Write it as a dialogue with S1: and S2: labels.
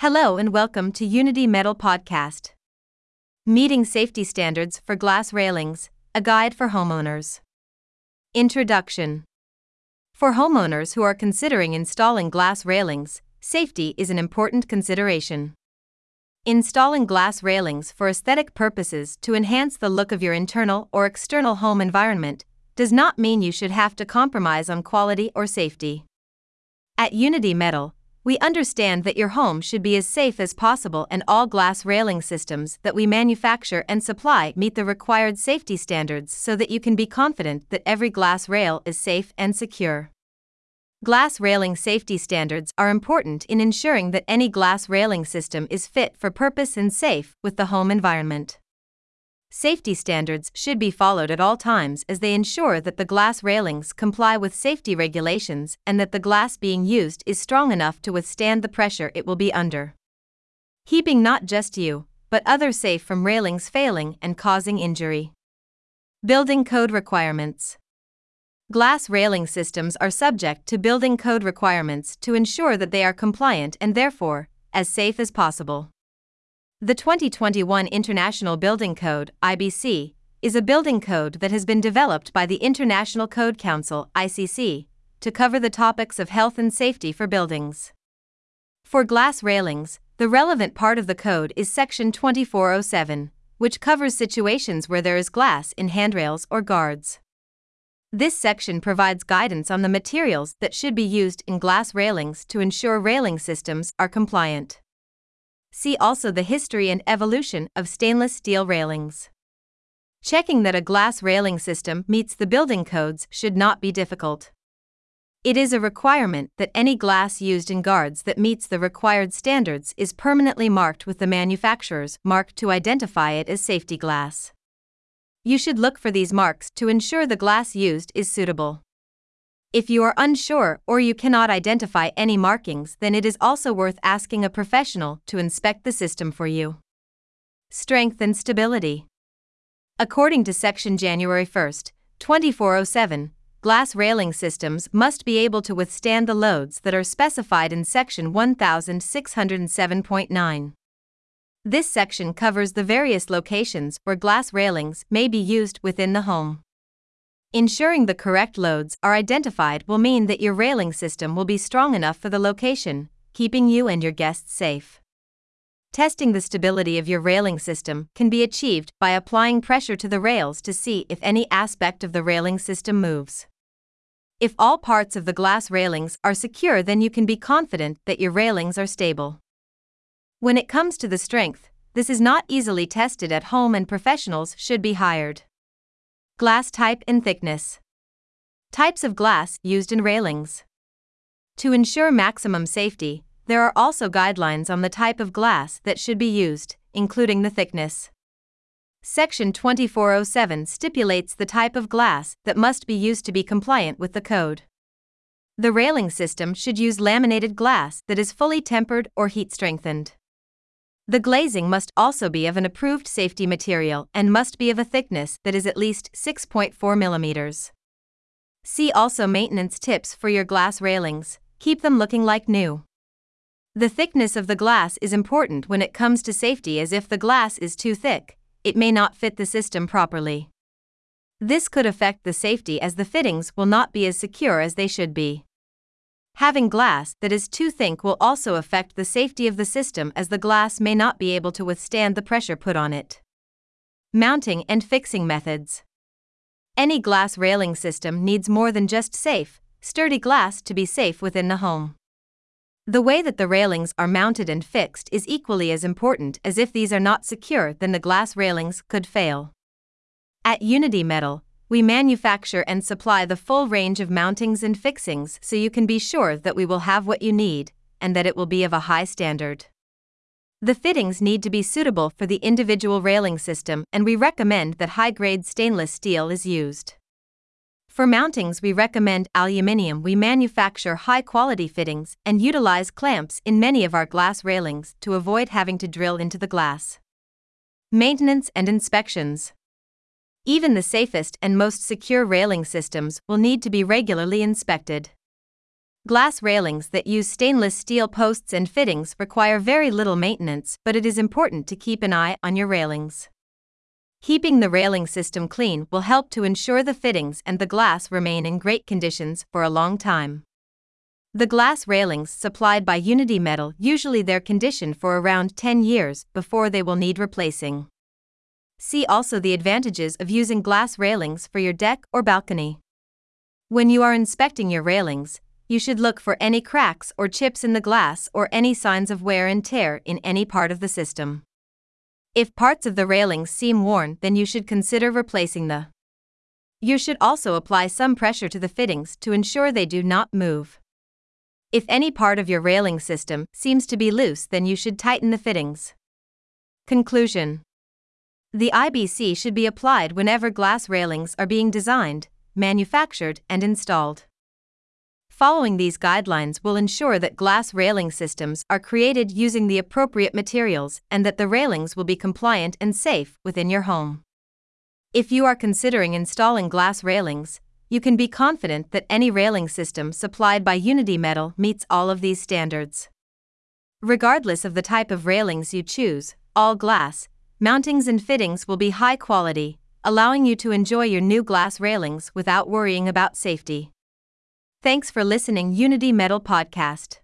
S1: Hello and welcome to Unity Metal Podcast. Meeting Safety Standards for Glass Railings, a guide for homeowners. Introduction For homeowners who are considering installing glass railings, safety is an important consideration. Installing glass railings for aesthetic purposes to enhance the look of your internal or external home environment does not mean you should have to compromise on quality or safety. At Unity Metal, we understand that your home should be as safe as possible and all glass railing systems that we manufacture and supply meet the required safety standards so that you can be confident that every glass rail is safe and secure. Glass railing safety standards are important in ensuring that any glass railing system is fit for purpose and safe with the home environment. Safety standards should be followed at all times as they ensure that the glass railings comply with safety regulations and that the glass being used is strong enough to withstand the pressure it will be under. Keeping not just you, but others safe from railings failing and causing injury. Building code requirements. Glass railing systems are subject to building code requirements to ensure that they are compliant and therefore, as safe as possible. The 2021 International Building Code, IBC, is a building code that has been developed by the International Code Council, ICC, to cover the topics of health and safety for buildings. For glass railings, the relevant part of the code is Section 2407, which covers situations where there is glass in handrails or guards. This section provides guidance on the materials that should be used in glass railings to ensure railing systems are compliant. See also the history and evolution of stainless steel railings. Checking that a glass railing system meets the building codes should not be difficult. It is a requirement that any glass used in guards that meets the required standards is permanently marked with the manufacturer's mark to identify it as safety glass. You should look for these marks to ensure the glass used is suitable. If you are unsure or you cannot identify any markings, then it is also worth asking a professional to inspect the system for you. Strength and stability. According to Section January 1, 2407, glass railing systems must be able to withstand the loads that are specified in Section 1607.9. This section covers the various locations where glass railings may be used within the home. Ensuring the correct loads are identified will mean that your railing system will be strong enough for the location, keeping you and your guests safe. Testing the stability of your railing system can be achieved by applying pressure to the rails to see if any aspect of the railing system moves. If all parts of the glass railings are secure, then you can be confident that your railings are stable. When it comes to the strength, this is not easily tested at home and professionals should be hired. Glass type and thickness. Types of glass used in railings. To ensure maximum safety, there are also guidelines on the type of glass that should be used, including the thickness. Section 2407 stipulates the type of glass that must be used to be compliant with the code. The railing system should use laminated glass that is fully tempered or heat strengthened. The glazing must also be of an approved safety material and must be of a thickness that is at least 6.4 mm. See also maintenance tips for your glass railings, keep them looking like new. The thickness of the glass is important when it comes to safety as if the glass is too thick, it may not fit the system properly. This could affect the safety as the fittings will not be as secure as they should be. Having glass that is too thick will also affect the safety of the system as the glass may not be able to withstand the pressure put on it. Mounting and fixing methods. Any glass railing system needs more than just safe, sturdy glass to be safe within the home. The way that the railings are mounted and fixed is equally as important as if these are not secure, then the glass railings could fail. At Unity Metal, we manufacture and supply the full range of mountings and fixings so you can be sure that we will have what you need and that it will be of a high standard. The fittings need to be suitable for the individual railing system, and we recommend that high grade stainless steel is used. For mountings, we recommend aluminium. We manufacture high quality fittings and utilize clamps in many of our glass railings to avoid having to drill into the glass. Maintenance and inspections. Even the safest and most secure railing systems will need to be regularly inspected. Glass railings that use stainless steel posts and fittings require very little maintenance, but it is important to keep an eye on your railings. Keeping the railing system clean will help to ensure the fittings and the glass remain in great conditions for a long time. The glass railings supplied by Unity Metal usually their condition for around 10 years before they will need replacing. See also the advantages of using glass railings for your deck or balcony. When you are inspecting your railings, you should look for any cracks or chips in the glass or any signs of wear and tear in any part of the system. If parts of the railings seem worn, then you should consider replacing the. You should also apply some pressure to the fittings to ensure they do not move. If any part of your railing system seems to be loose, then you should tighten the fittings. Conclusion The IBC should be applied whenever glass railings are being designed, manufactured, and installed. Following these guidelines will ensure that glass railing systems are created using the appropriate materials and that the railings will be compliant and safe within your home. If you are considering installing glass railings, you can be confident that any railing system supplied by Unity Metal meets all of these standards. Regardless of the type of railings you choose, all glass, mountings and fittings will be high quality, allowing you to enjoy your new glass railings without worrying about safety. Thanks for listening Unity Metal Podcast.